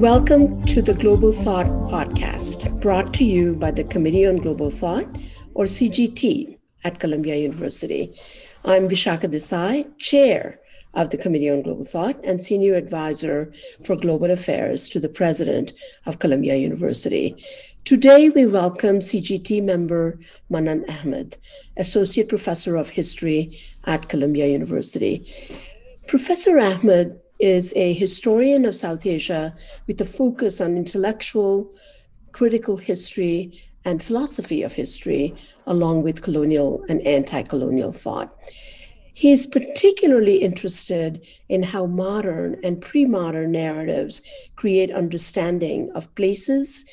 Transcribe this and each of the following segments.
Welcome to the Global Thought Podcast, brought to you by the Committee on Global Thought, or CGT, at Columbia University. I'm Vishakha Desai, Chair of the Committee on Global Thought and Senior Advisor for Global Affairs to the President of Columbia University. Today, we welcome CGT member Manan Ahmed, Associate Professor of History at Columbia University. Professor Ahmed is a historian of South Asia with a focus on intellectual, critical history, and philosophy of history, along with colonial and anti colonial thought. He is particularly interested in how modern and pre modern narratives create understanding of places,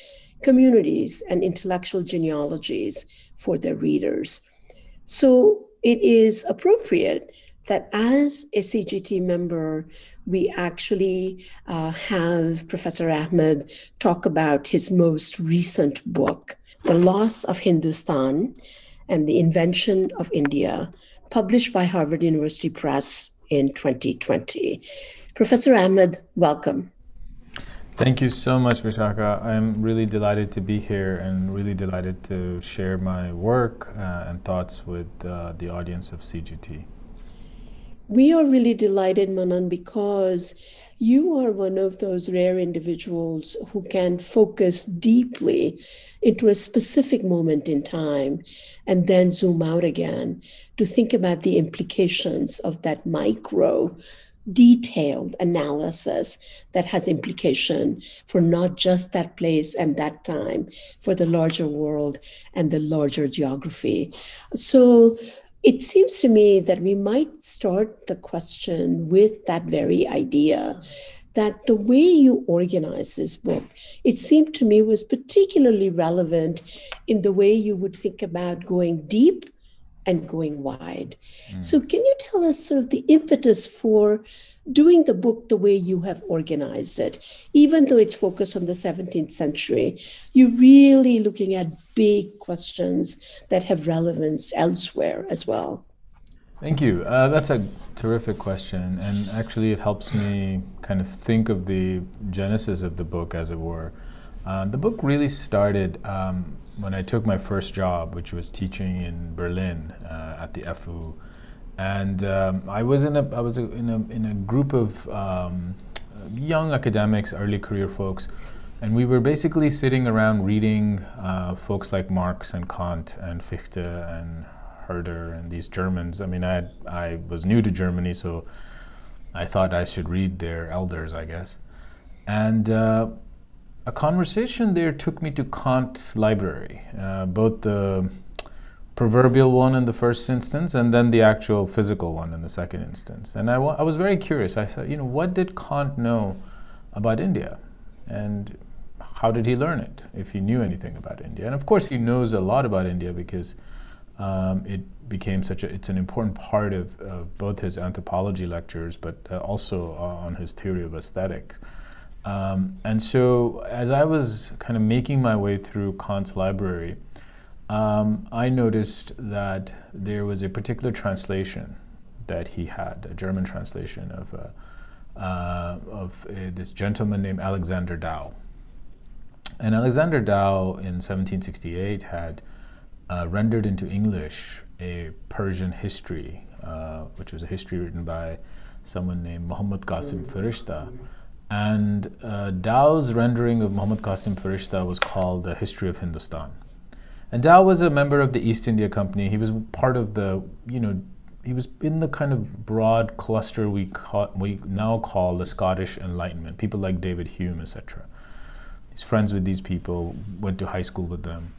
communities, and intellectual genealogies for their readers. So it is appropriate that as a CGT member, we actually uh, have Professor Ahmed talk about his most recent book, The Loss of Hindustan and the Invention of India, published by Harvard University Press in 2020. Professor Ahmed, welcome. Thank you so much, Vishakha. I'm really delighted to be here and really delighted to share my work uh, and thoughts with uh, the audience of CGT. We are really delighted, Manan, because you are one of those rare individuals who can focus deeply into a specific moment in time and then zoom out again to think about the implications of that micro detailed analysis that has implication for not just that place and that time for the larger world and the larger geography. So it seems to me that we might start the question with that very idea that the way you organize this book, it seemed to me was particularly relevant in the way you would think about going deep and going wide. Mm. So, can you tell us sort of the impetus for doing the book the way you have organized it, even though it's focused on the 17th century, you're really looking at big questions that have relevance elsewhere as well. Thank you. Uh, that's a terrific question. And actually, it helps me kind of think of the genesis of the book, as it were. Uh, the book really started um, when I took my first job, which was teaching in Berlin uh, at the FU and um, I was in a I was in a in a group of um, young academics, early career folks, and we were basically sitting around reading uh, folks like Marx and Kant and Fichte and Herder and these Germans. I mean, I had, I was new to Germany, so I thought I should read their elders, I guess, and. Uh, a conversation there took me to Kant's library, uh, both the proverbial one in the first instance and then the actual physical one in the second instance. And I, I was very curious. I thought, you know, what did Kant know about India? And how did he learn it, if he knew anything about India? And of course, he knows a lot about India because um, it became such a, it's an important part of, of both his anthropology lectures, but uh, also uh, on his theory of aesthetics. Um, and so, as I was kind of making my way through Kant's library, um, I noticed that there was a particular translation that he had, a German translation of, uh, uh, of uh, this gentleman named Alexander Dow. And Alexander Dow in 1768 had uh, rendered into English a Persian history, which was a history written by someone named Muhammad Qasim Farishta. And uh, Dow's rendering of Muhammad Qasim Farishta was called The History of Hindustan. And Dow was a member of the East India Company. He was part of the, you know, he was in the kind of broad cluster we call, we now call the Scottish Enlightenment. People like David Hume, etc. He's friends with these people, went to high school with them.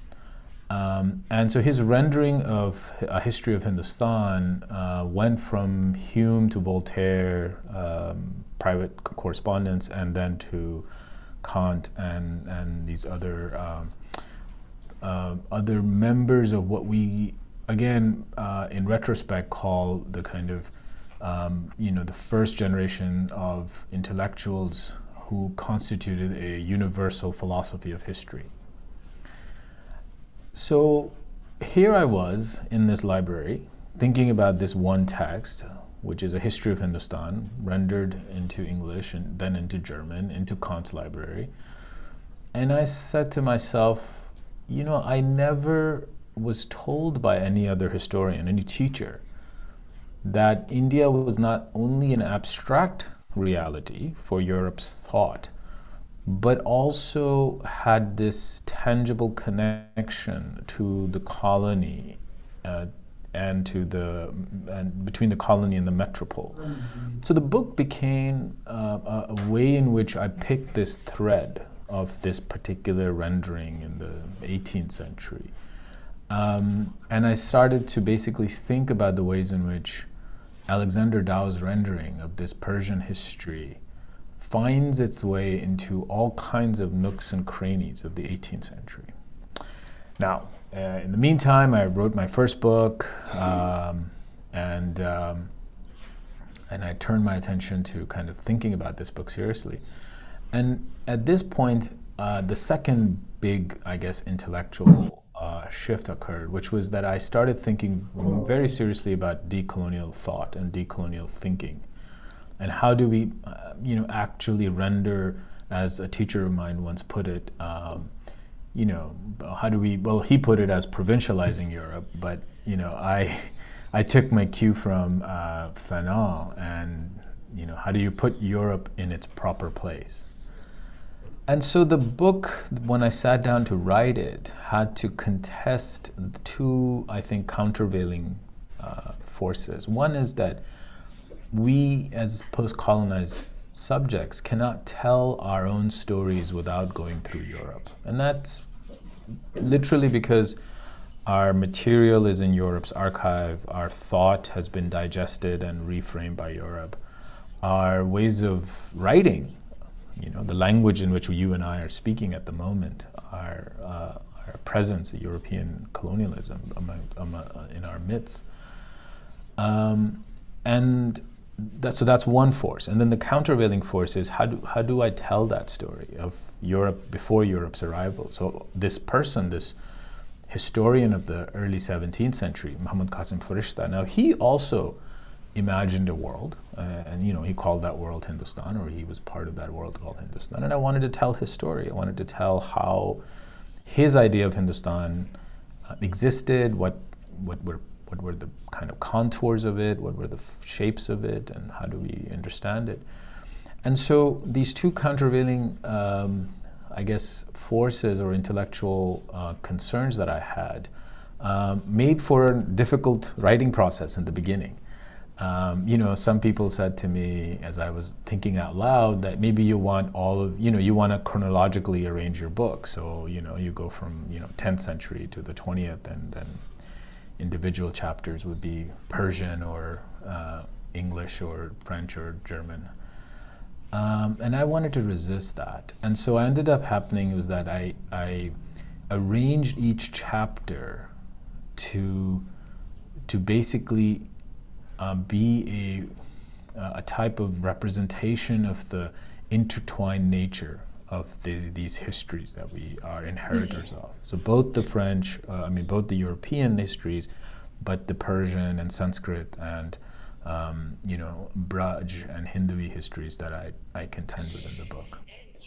Um, and so his rendering of a history of Hindustan uh, went from Hume to Voltaire, um, private correspondence, and then to Kant and, and these other um, uh, other members of what we, again, uh, in retrospect, call the kind of, um, you know, the first generation of intellectuals who constituted a universal philosophy of history. So here I was in this library thinking about this one text, which is a history of Hindustan, rendered into English and then into German, into Kant's library. And I said to myself, you know, I never was told by any other historian, any teacher, that India was not only an abstract reality for Europe's thought, but also had this tangible connection to the colony uh, and to the and between the colony and the metropole. So the book became uh, a, way in which I picked this thread of this particular rendering in the 18th century, um, and I started to basically think about the ways in which Alexander Dow's rendering of this Persian history finds its way into all kinds of nooks and crannies of the 18th century. Now, uh, in the meantime, I wrote my first book, um, and um, and I turned my attention to kind of thinking about this book seriously. And at this point, uh, the second big, I guess, intellectual uh, shift occurred, which was that I started thinking very seriously about decolonial thought and decolonial thinking, and how do we, uh, you know, actually render, as a teacher of mine once put it. Um, you know, how do we? Well, he put it as provincializing Europe, but you know, I, I took my cue from uh, Fanon, and you know, how do you put Europe in its proper place? And so the book, when I sat down to write it, had to contest two, I think, countervailing uh, forces. One is that we, as post colonized subjects, cannot tell our own stories without going through Europe. And that's literally because our material is in Europe's archive, our thought has been digested and reframed by Europe, our ways of writing you know, the language in which you and I are speaking at the moment, our, uh, our presence of European colonialism among, among, uh, in our midst. Um, and that, so that's one force. And then the countervailing force is how do, how do I tell that story of Europe before Europe's arrival? So this person, this historian of the early 17th century, Muhammad Qasim Farishta, now he also imagined a world, uh, and you know he called that world Hindustan, or he was part of that world called Hindustan. And I wanted to tell his story. I wanted to tell how his idea of Hindustan uh, existed, what what were what were the kind of contours of it, what were the shapes of it, and how do we understand it. And so these two countervailing, um, I guess, forces or intellectual uh, concerns that I had um, made for a difficult writing process in the beginning. Um, you know, some people said to me as I was thinking out loud that maybe you want all of, you know, you want to chronologically arrange your book. So, you know, you go from, you know, 10th century to the 20th, and then individual chapters would be Persian or uh, English or French or German. Um, and I wanted to resist that. And so I ended up happening was that I, I arranged each chapter to, to basically uh, be a, uh, a type of representation of the intertwined nature of the, these histories that we are inheritors of. So both the French, uh, I mean, both the European histories, but the Persian and Sanskrit and um, you know Braj and Hindu histories that I, I contend with in the book.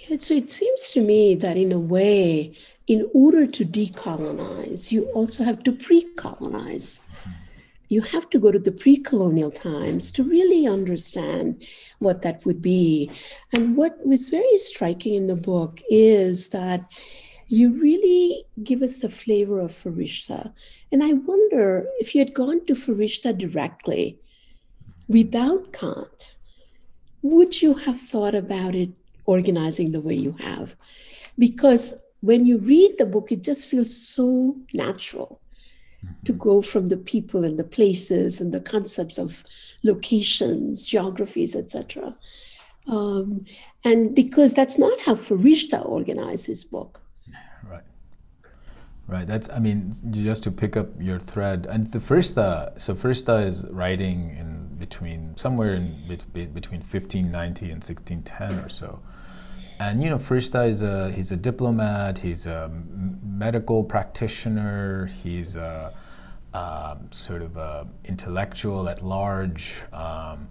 Yeah, so it seems to me that in a way, in order to decolonize, you also have to pre-colonize. Mm-hmm you have to go to the pre colonial times to really understand what that would be. And what was very striking in the book is that you really give us the flavor of Farishta. And I wonder if you had gone to Farishta directly without Kant, would you have thought about it organizing the way you have? Because when you read the book, it just feels so natural to go from the people and the places and the concepts of locations, geographies, etc. Um, and because that's not how Farishta organized his book. Right. Right. That's. I mean, just to pick up your thread, and the Farishta. So Farishta is writing in between somewhere in between 1590 and 1610 or so. And you know, Farishta is a he's a diplomat. He's a medical practitioner. He's a um, sort of a intellectual at large. Um,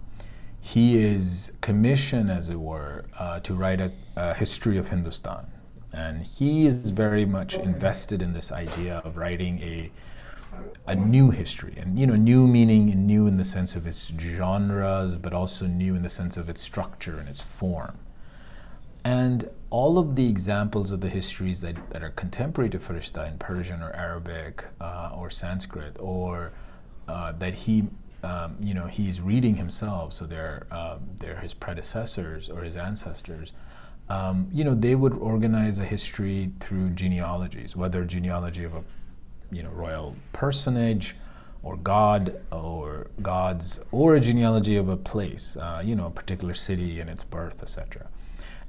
he is commissioned, as it were, uh, to write a, a, history of Hindustan. And he is very much invested in this idea of writing a, a new history. And, you know, new meaning new in the sense of its genres, but also new in the sense of its structure and its form. And all of the examples of the histories that, that are contemporary to Farishta in Persian or Arabic uh, or Sanskrit, or uh, that he, um, you know, he's reading himself, so they're, uh, they're his predecessors or his ancestors, um, you know, they would organize a history through genealogies, whether genealogy of a, you know, royal personage, or God or gods, or a genealogy of a place, uh, you know, a particular city and its birth, etc.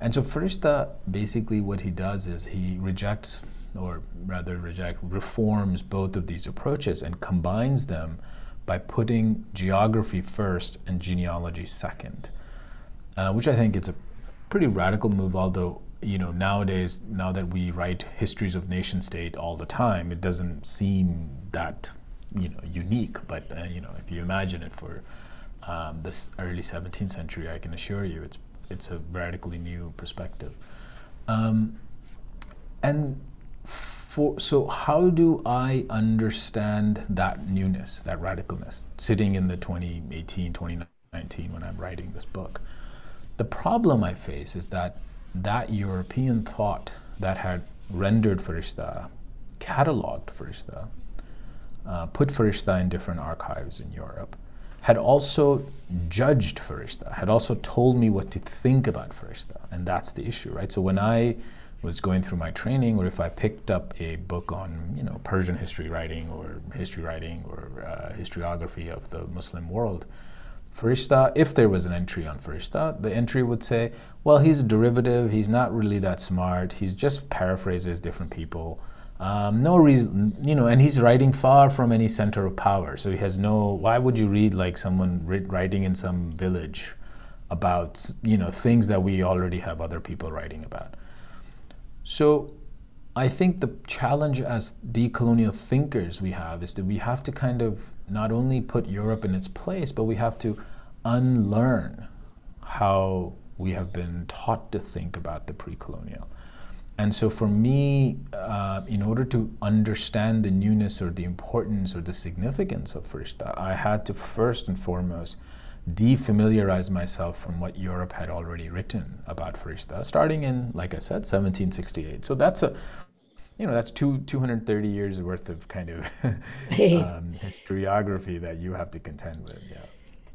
And so Farishta, basically what he does is he rejects, or rather reject, reforms both of these approaches and combines them by putting geography first and genealogy second, uh, which I think is a pretty radical move, although you know nowadays now that we write histories of nation state all the time it doesn't seem that you know unique. But uh, you know if you imagine it for um, this early 17th century i can assure you it's it's a radically new perspective. Um, and for, so how do I understand that newness, that radicalness, sitting in the 2018, 2019 when I'm writing this book? The problem I face is that that European thought that had rendered Farishta, cataloged Farishta, uh, put Farishta in different archives in Europe, had also judged Farishta, had also told me what to think about Farishta. And that's the issue, right? So when I was going through my training, or if I picked up a book on, you know, Persian history writing or history writing or uh, historiography of the Muslim world, Farishta, if there was an entry on Farishta, the entry would say, well, he's a derivative, he's not really that smart, he's just paraphrases different people. Um, no reason, you know, and he's writing far from any center of power. So he has no, why would you read like someone writing in some village about, you know, things that we already have other people writing about? So I think the challenge as decolonial thinkers we have is that we have to kind of not only put Europe in its place, but we have to unlearn how we have been taught to think about the pre colonial. And so for me, uh, in order to understand the newness or the importance or the significance of Farishta, I had to first and foremost defamiliarize myself from what Europe had already written about Farishta, starting in, like I said, 1768. So that's a, you know, that's two, 230 years worth of kind of um, historiography that you have to contend with. Yeah.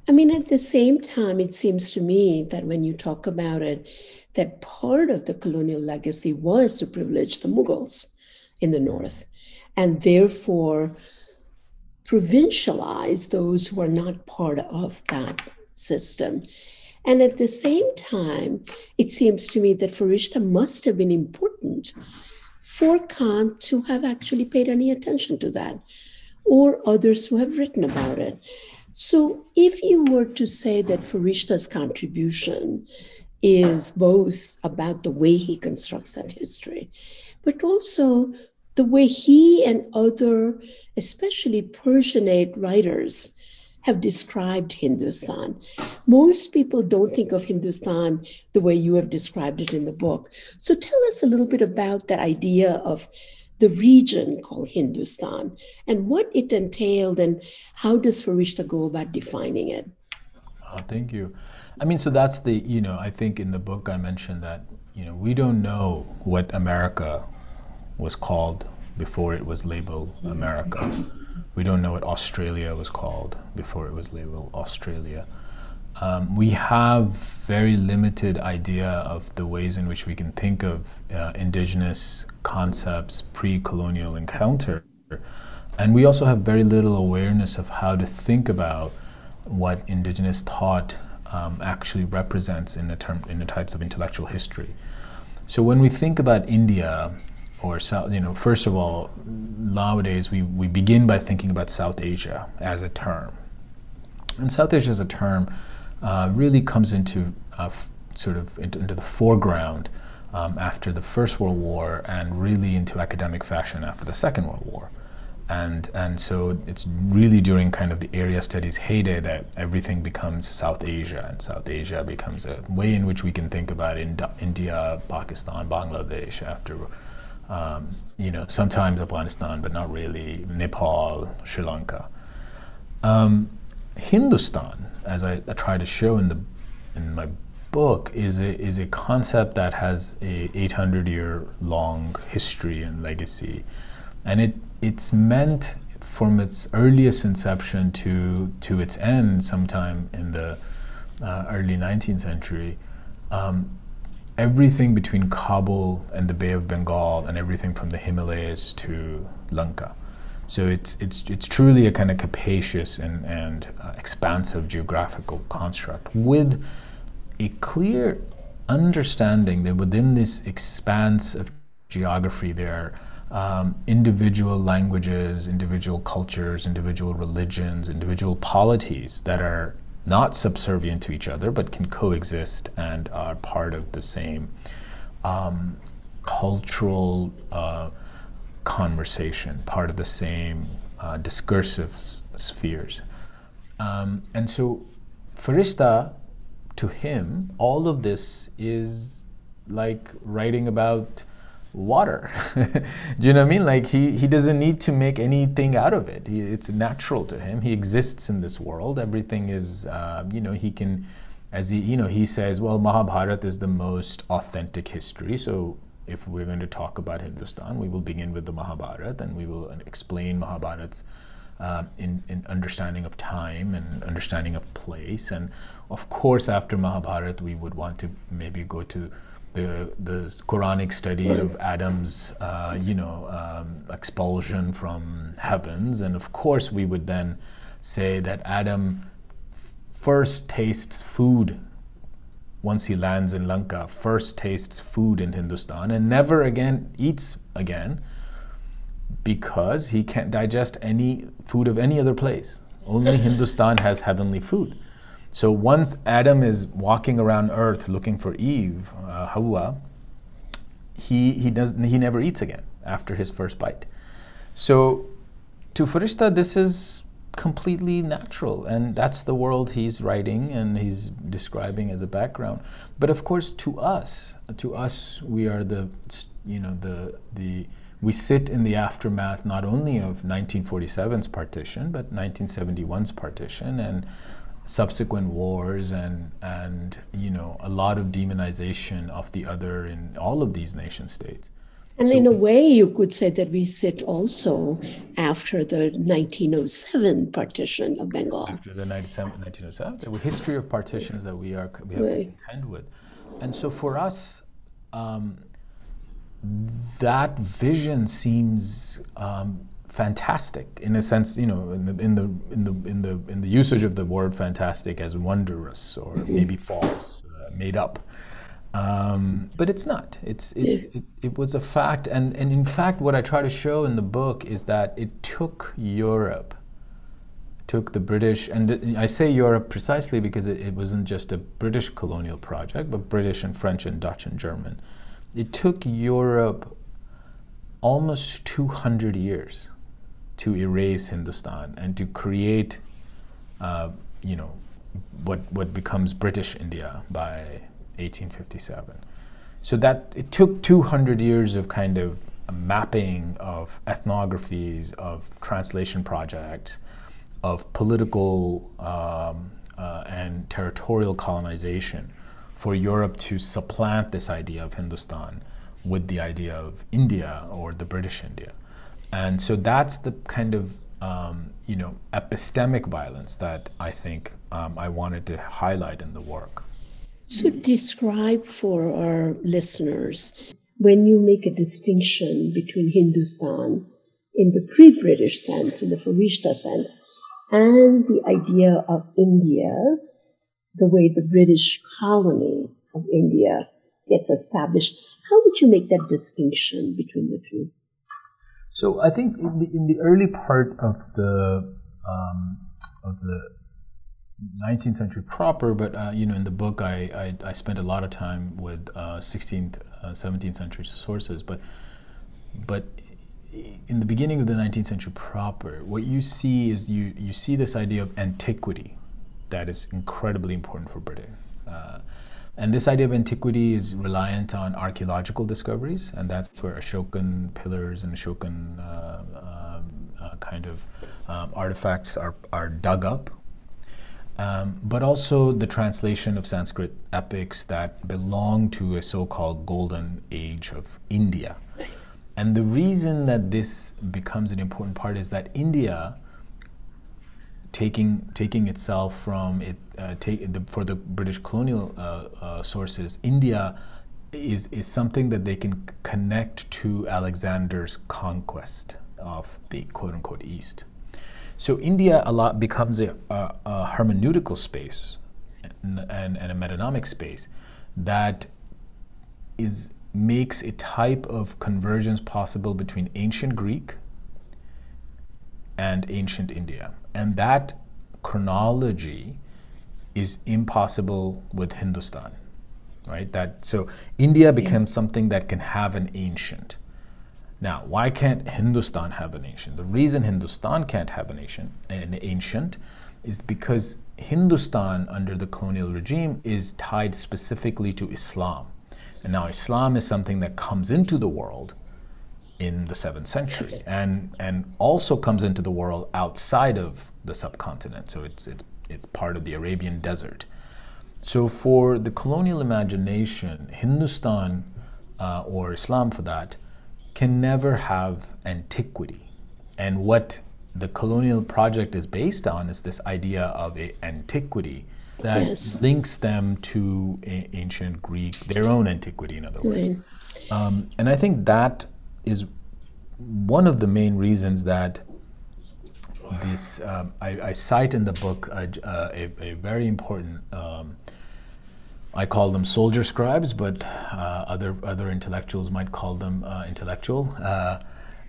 I mean, at the same time, it seems to me that when you talk about it, that part of the colonial legacy was to privilege the Mughals in the north, and therefore provincialize those who are not part of that system. And at the same time, it seems to me that Farishta must have been important for Kant to have actually paid any attention to that, or others who have written about it. So, if you were to say that Farishta's contribution is both about the way he constructs that history, but also the way he and other, especially Persianate writers, have described Hindustan. Most people don't think of Hindustan the way you have described it in the book. So tell us a little bit about that idea of the region called Hindustan and what it entailed and how does Farishta go about defining it? Oh, thank you. I mean, so that's the, you know, I think in the book I mentioned that, you know, we don't know what America was called before it was labeled America. We don't know what Australia was called before it was labeled Australia. Um, we have very limited idea of the ways in which we can think of uh, indigenous concepts pre-colonial encounter and we also have very little awareness of how to think about what indigenous thought um, actually represents in the term in the types of intellectual history so when we think about india or South, you know, first of all, nowadays we, we begin by thinking about South Asia as a term. And South Asia as a term uh, really comes into uh, sort of into, into the foreground um, after the First World War and really into academic fashion after the Second World War. and and so it's really during kind of the area studies heyday that everything becomes South Asia, and South Asia becomes a way in which we can think about India, Pakistan, Bangladesh after. Um, you know, sometimes Afghanistan, but not really. Nepal, Sri Lanka. Um, Hindustan, as I, I, try to show in the in my book, is a is a concept that has a 800 year long history and legacy, and it it's meant from its earliest inception to to its end, sometime in the uh, early 19th century. Um, everything between Kabul and the Bay of Bengal, and everything from the Himalayas to Lanka. So it's it's it's truly a kind of capacious and and uh, expansive geographical construct with a clear understanding that within this expanse of geography there are um, individual languages, individual cultures, individual religions, individual polities that are not subservient to each other but can coexist and are part of the same um, cultural uh, conversation, part of the same uh, discursive spheres. Um, and so, Farishta, to him, all of this is like writing about water. Do you know what I mean? Like he, he doesn't need to make anything out of it. He, it's natural to him. He exists in this world. Everything is, uh, you know, he can, as he, you know, he says, well, Mahabharata is the most authentic history. So if we're going to talk about Hindustan, we will begin with the Mahabharata and we will explain Mahabharata's uh, in, in understanding of time and understanding of place. And of course, after Mahabharata, we would want to maybe go to the, the Quranic study of Adam's, uh, you know, um, expulsion from heavens. And of course, we would then say that Adam first tastes food once he lands in Lanka, first tastes food in Hindustan and never again eats again because he can't digest any food of any other place. Only Hindustan has heavenly food. So once Adam is walking around Earth looking for Eve, uh, Hawa, he, he, does, he never eats again after his first bite. So to Farishta, this is completely natural, and that's the world he's writing and he's describing as a background. But of course, to us, to us, we are the, you know, the the we sit in the aftermath not only of 1947's partition, but 1971's partition and subsequent wars and and you know a lot of demonization of the other in all of these nation states. And so, in a way, you could say that we sit also after the 1907 partition of Bengal. After the 1907, the history of partitions that we are we have right. to contend with, and so for us, um, that vision seems um, fantastic in a sense. You know, in the in the in the in the in the usage of the word fantastic as wondrous or mm-hmm. maybe false, uh, made up. Um, but it's not. It's it, it, it, was a fact, and, and in fact, what I try to show in the book is that it took Europe, took the British, and th- I say Europe precisely because it, it, wasn't just a British colonial project, but British and French and Dutch and German. It took Europe almost 200 years to erase Hindustan and to create, uh, you know, what what becomes British India by 1857. So that it took 200 years of kind of mapping of ethnographies, of translation projects, of political um, uh, and territorial colonization for Europe to supplant this idea of Hindustan with the idea of India or the British India. And so that's the kind of um, you know epistemic violence that I think um, I wanted to highlight in the work. So, describe for our listeners when you make a distinction between Hindustan in the pre British sense, in the Farishta sense, and the idea of India, the way the British colony of India gets established, how would you make that distinction between the two? So, I think in the, in the early part of the um, of the 19th century proper, but uh, you know, in the book, I, I, I, spent a lot of time with uh, 16th, uh, 17th century sources. But but in the beginning of the 19th century proper, what you see is you, you see this idea of antiquity that is incredibly important for Britain. Uh, and this idea of antiquity is reliant on archaeological discoveries, and that's where Ashokan pillars and Ashokan uh, uh, kind of um, artifacts are, are dug up. Um, but also the translation of Sanskrit epics that belong to a so called golden age of India. And the reason that this becomes an important part is that India, taking taking itself from it, uh, take, the, for the British colonial uh, uh, sources, India is is something that they can connect to Alexander's conquest of the quote unquote East. So India a lot becomes a, a, a hermeneutical space and, and, and a metonymic space that is makes a type of convergence possible between ancient Greek and ancient India. And that chronology is impossible with Hindustan, right? That so India becomes something that can have an ancient. Now, why can't Hindustan have a nation? The reason Hindustan can't have an ancient, an ancient is because Hindustan under the colonial regime is tied specifically to Islam. And now Islam is something that comes into the world in the seventh century and, and also comes into the world outside of the subcontinent. So it's, it's, it's part of the Arabian desert. So for the colonial imagination, Hindustan uh, or Islam for that can never have antiquity. And what the colonial project is based on is this idea of a antiquity that yes. links them to ancient Greek, their own antiquity, in other words. Right. Um, and I think that is one of the main reasons that this um, I, I, cite in the book a, a, a very important. Um, I call them soldier scribes, but uh, other other intellectuals might call them uh, intellectual. Uh,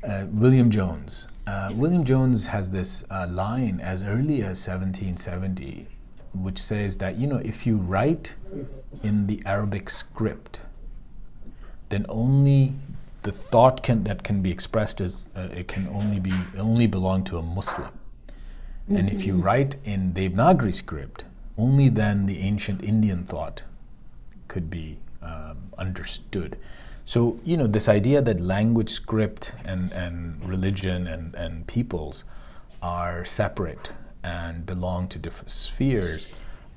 uh William Jones. Uh, William Jones has this uh, line as early as 1770 which says that you know if you write in the Arabic script, then only the thought can, that can be expressed is uh, it can only be only belong to a Muslim. And if you mm-hmm. write in Devanagari script, only then the ancient Indian thought could be um, understood. So you know this idea that language, script, and, and religion and, and peoples are separate and belong to different spheres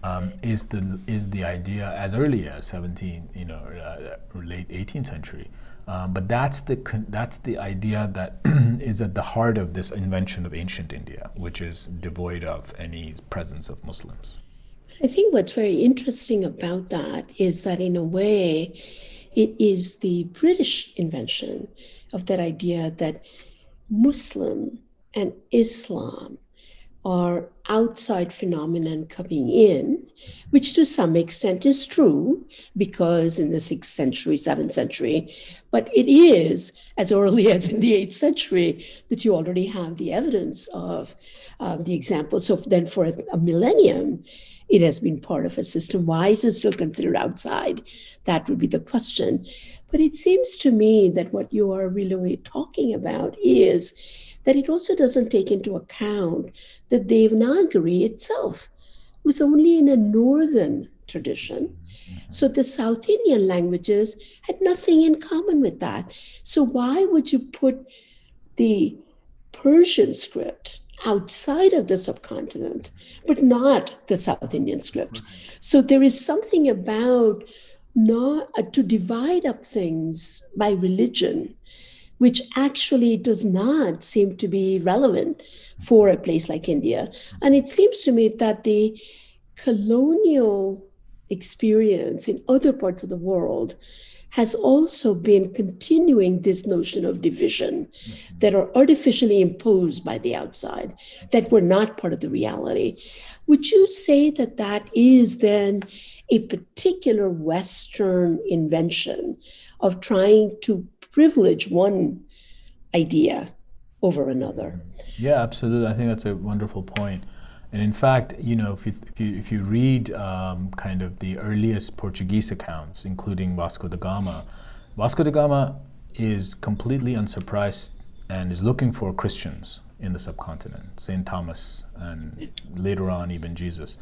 um, is the is the idea as early as 17 you know uh, late 18th century um, but that's the that's the idea that is at the heart of this invention of ancient India which is devoid of any presence of Muslims I think what's very interesting about that is that in a way it is the British invention of that idea that Muslim and Islam are outside phenomenon coming in, which to some extent is true because in the sixth century, seventh century, but it is as early as in the eighth century that you already have the evidence of um, the example. So then for a, a millennium, it has been part of a system. Why is it still considered outside? That would be the question. But it seems to me that what you are really talking about is that it also doesn't take into account that Devanagari itself was only in a northern tradition. So the South Indian languages had nothing in common with that. So why would you put the Persian script outside of the subcontinent, but not the South Indian script? So there is something about not uh, to divide up things by religion which actually does not seem to be relevant for a place like India. And it seems to me that the colonial experience in other parts of the world has also been continuing this notion of division mm-hmm. that are artificially imposed by the outside, that were not part of the reality. Would you say that that is then a particular Western invention of trying to privilege one idea over another. Yeah, absolutely. I think that's a wonderful point. And in fact, you know, if you if you, if you read um, kind of the earliest Portuguese accounts, including Vasco da Gama, Vasco da Gama is completely unsurprised and is looking for Christians in the subcontinent, St. Thomas, and later on, even Jesus.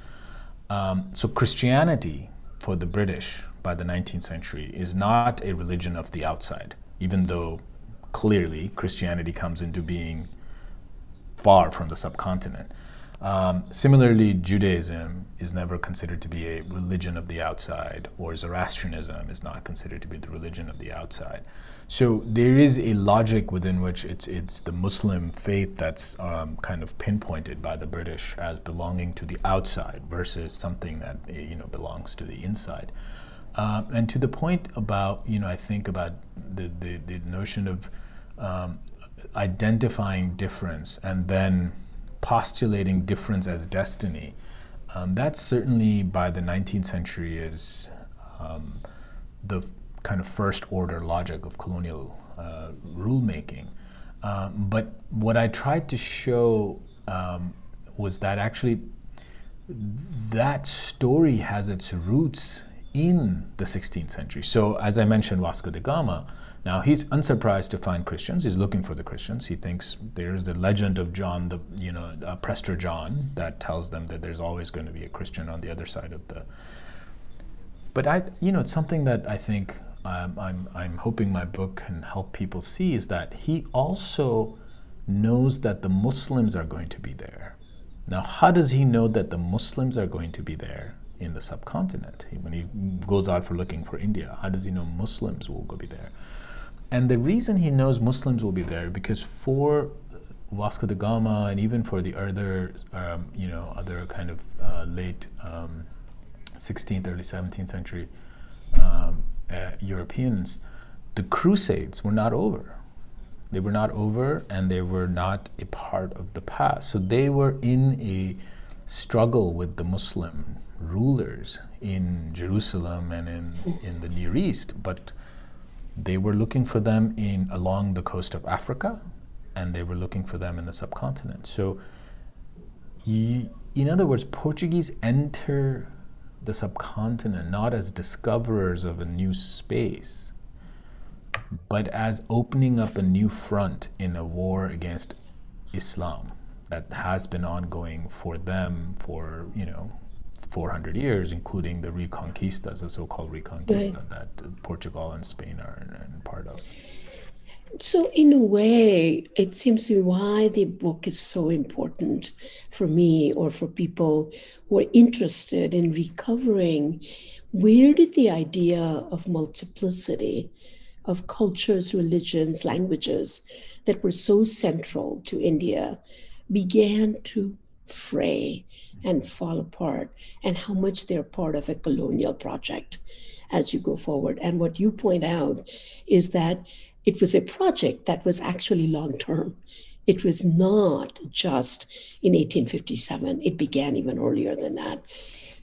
Um, so, Christianity for the British by the 19th century is not a religion of the outside, even though clearly Christianity comes into being far from the subcontinent. Um, similarly, Judaism is never considered to be a religion of the outside, or Zoroastrianism is not considered to be the religion of the outside. So there is a logic within which it's it's the Muslim faith that's um, kind of pinpointed by the British as belonging to the outside versus something that you know belongs to the inside. Uh, and to the point about you know I think about the the, the notion of um, identifying difference and then postulating difference as destiny. Um, that certainly by the 19th century is um, the kind of first order logic of colonial uh, rulemaking. Um, but what I tried to show um, was that actually that story has its roots in the 16th century. So, as I mentioned, Vasco da Gama now he's unsurprised to find Christians. He's looking for the Christians. He thinks there's the legend of John, the you know uh, Prester John, that tells them that there's always going to be a Christian on the other side of the. But I, you know, it's something that I think um, I'm I'm hoping my book can help people see is that he also knows that the Muslims are going to be there. Now, how does he know that the Muslims are going to be there in the subcontinent? When he goes out for looking for India, how does he know Muslims will go be there? And the reason he knows Muslims will be there because for Vasco da Gama and even for the other, um, you know, other kind of uh, late um, 16th, early 17th century um, uh, Europeans, the Crusades were not over. They were not over, and they were not a part of the past. So they were in a struggle with the Muslim rulers in Jerusalem and in, in the Near East, but they were looking for them in along the coast of Africa, and they were looking for them in the subcontinent. So, you, in other words, Portuguese enter the subcontinent not as discoverers of a new space, but as opening up a new front in a war against Islam that has been ongoing for them for you know 400 years, including the Reconquistas, the so-called Reconquista right. that Portugal and Spain are, are part of. So, in a way, it seems to me why the book is so important for me or for people who are interested in recovering. Where did the idea of multiplicity of cultures, religions, languages that were so central to India began to fray and fall apart, and how much they're part of a colonial project as you go forward. And what you point out is that it was a project that was actually long term. It was not just in 1857, it began even earlier than that.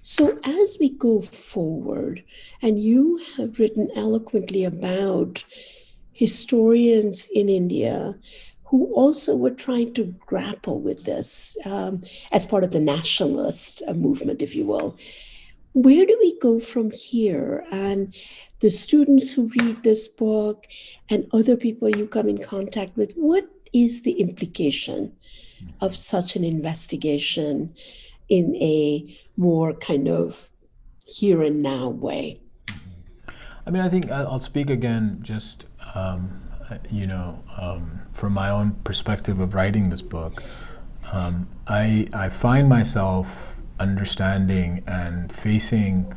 So, as we go forward, and you have written eloquently about historians in India who also were trying to grapple with this um, as part of the nationalist uh, movement, if you will. Where do we go from here? And the students who read this book and other people you come in contact with, what is the implication of such an investigation in a more kind of here and now way? I mean, I think I'll speak again just um, you know, um, from my own perspective of writing this book, um, I, I find myself understanding and facing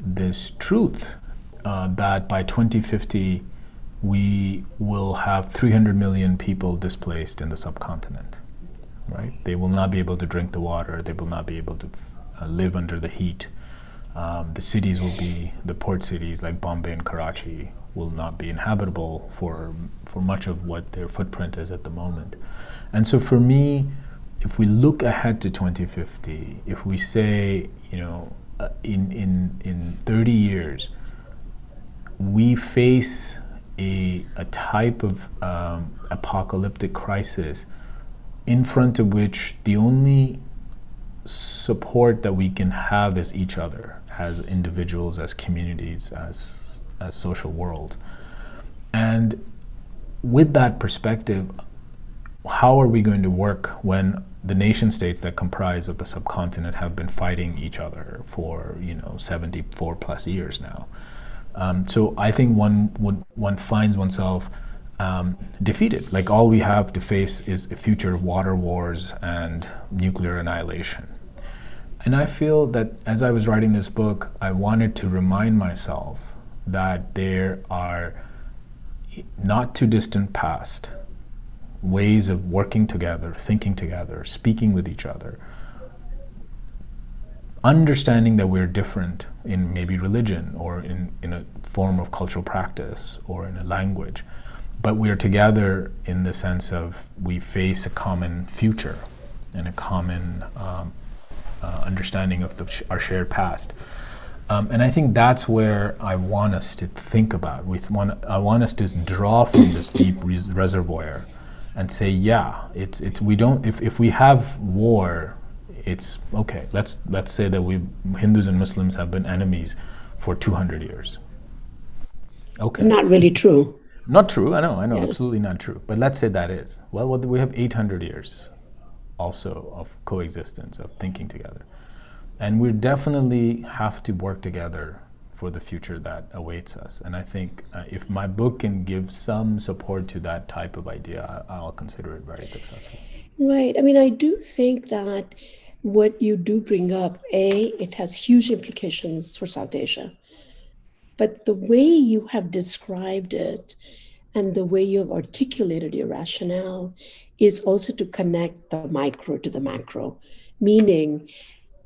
this truth uh, that by 2050 we will have 300 million people displaced in the subcontinent. Right? They will not be able to drink the water. They will not be able to uh, live under the heat. Um, the cities will be the port cities like Bombay and Karachi will not be inhabitable for for much of what their footprint is at the moment. And so for me, if we look ahead to 2050, if we say, you know, uh, in in in 30 years, we face a a type of um, apocalyptic crisis in front of which the only support that we can have is each other as individuals, as communities, as as social world. And with that perspective, how are we going to work when the nation states that comprise of the subcontinent have been fighting each other for you know 74 plus years now. Um, so I think one would, one finds oneself um, defeated. Like all we have to face is a future of water wars and nuclear annihilation. And I feel that as I was writing this book, I wanted to remind myself that there are not too distant past ways of working together, thinking together, speaking with each other, understanding that we're different in maybe religion or in, in a form of cultural practice or in a language, but we're together in the sense of we face a common future and a common um, uh, understanding of the, our shared past. Um, and I think that's where I want us to think about. We want, I want us to draw from this deep res- reservoir and say, yeah, it's, it's, we don't, if, if we have war, it's okay. Let's, let's say that we, Hindus and Muslims have been enemies for 200 years. Okay. Not really true. Not true, I know, I know, yeah. absolutely not true. But let's say that is. Well, we have 800 years also of coexistence, of thinking together. And we definitely have to work together for the future that awaits us. And I think uh, if my book can give some support to that type of idea, I, I'll consider it very successful. Right. I mean, I do think that what you do bring up, A, it has huge implications for South Asia. But the way you have described it and the way you have articulated your rationale is also to connect the micro to the macro, meaning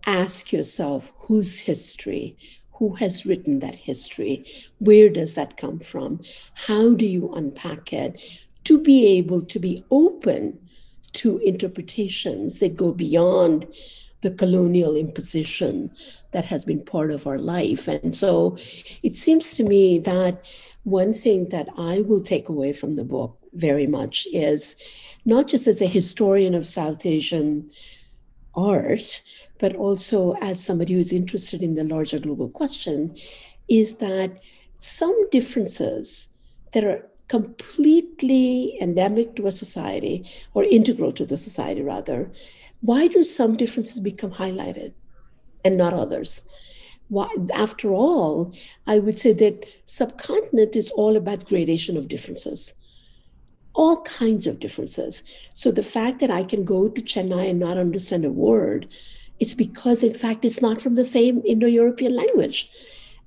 ask yourself whose history, who has written that history, where does that come from, how do you unpack it? To be able to be open to interpretations that go beyond the colonial imposition that has been part of our life. And so it seems to me that one thing that I will take away from the book very much is not just as a historian of South Asian art, but also as somebody who's interested in the larger global question, is that some differences that are completely endemic to a society or integral to the society rather why do some differences become highlighted and not others? Why, after all i would say that subcontinent is all about gradation of differences all kinds of differences so the fact that i can go to chennai and not understand a word it's because in fact it's not from the same indo-european language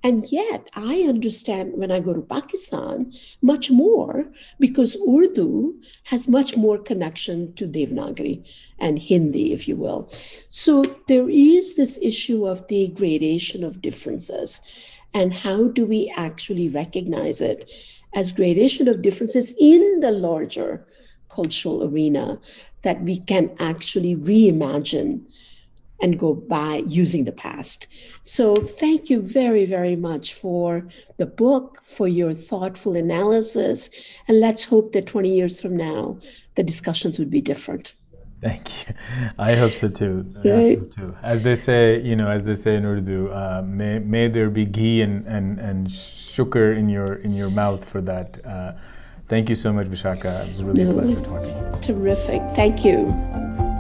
and yet, I understand when I go to Pakistan much more because Urdu has much more connection to Devanagari and Hindi, if you will. So there is this issue of the gradation of differences. And how do we actually recognize it as gradation of differences in the larger cultural arena that we can actually reimagine and go by using the past. So, thank you very, very much for the book, for your thoughtful analysis. And let's hope that 20 years from now, the discussions would be different. Thank you. I hope so too. Right. So too. As they say, you know, as they say in Urdu, uh, may, may there be ghee and, and, and sugar in your in your mouth for that. Uh, thank you so much, Vishakha. It was really no, a pleasure talking to you. Terrific. Thank you.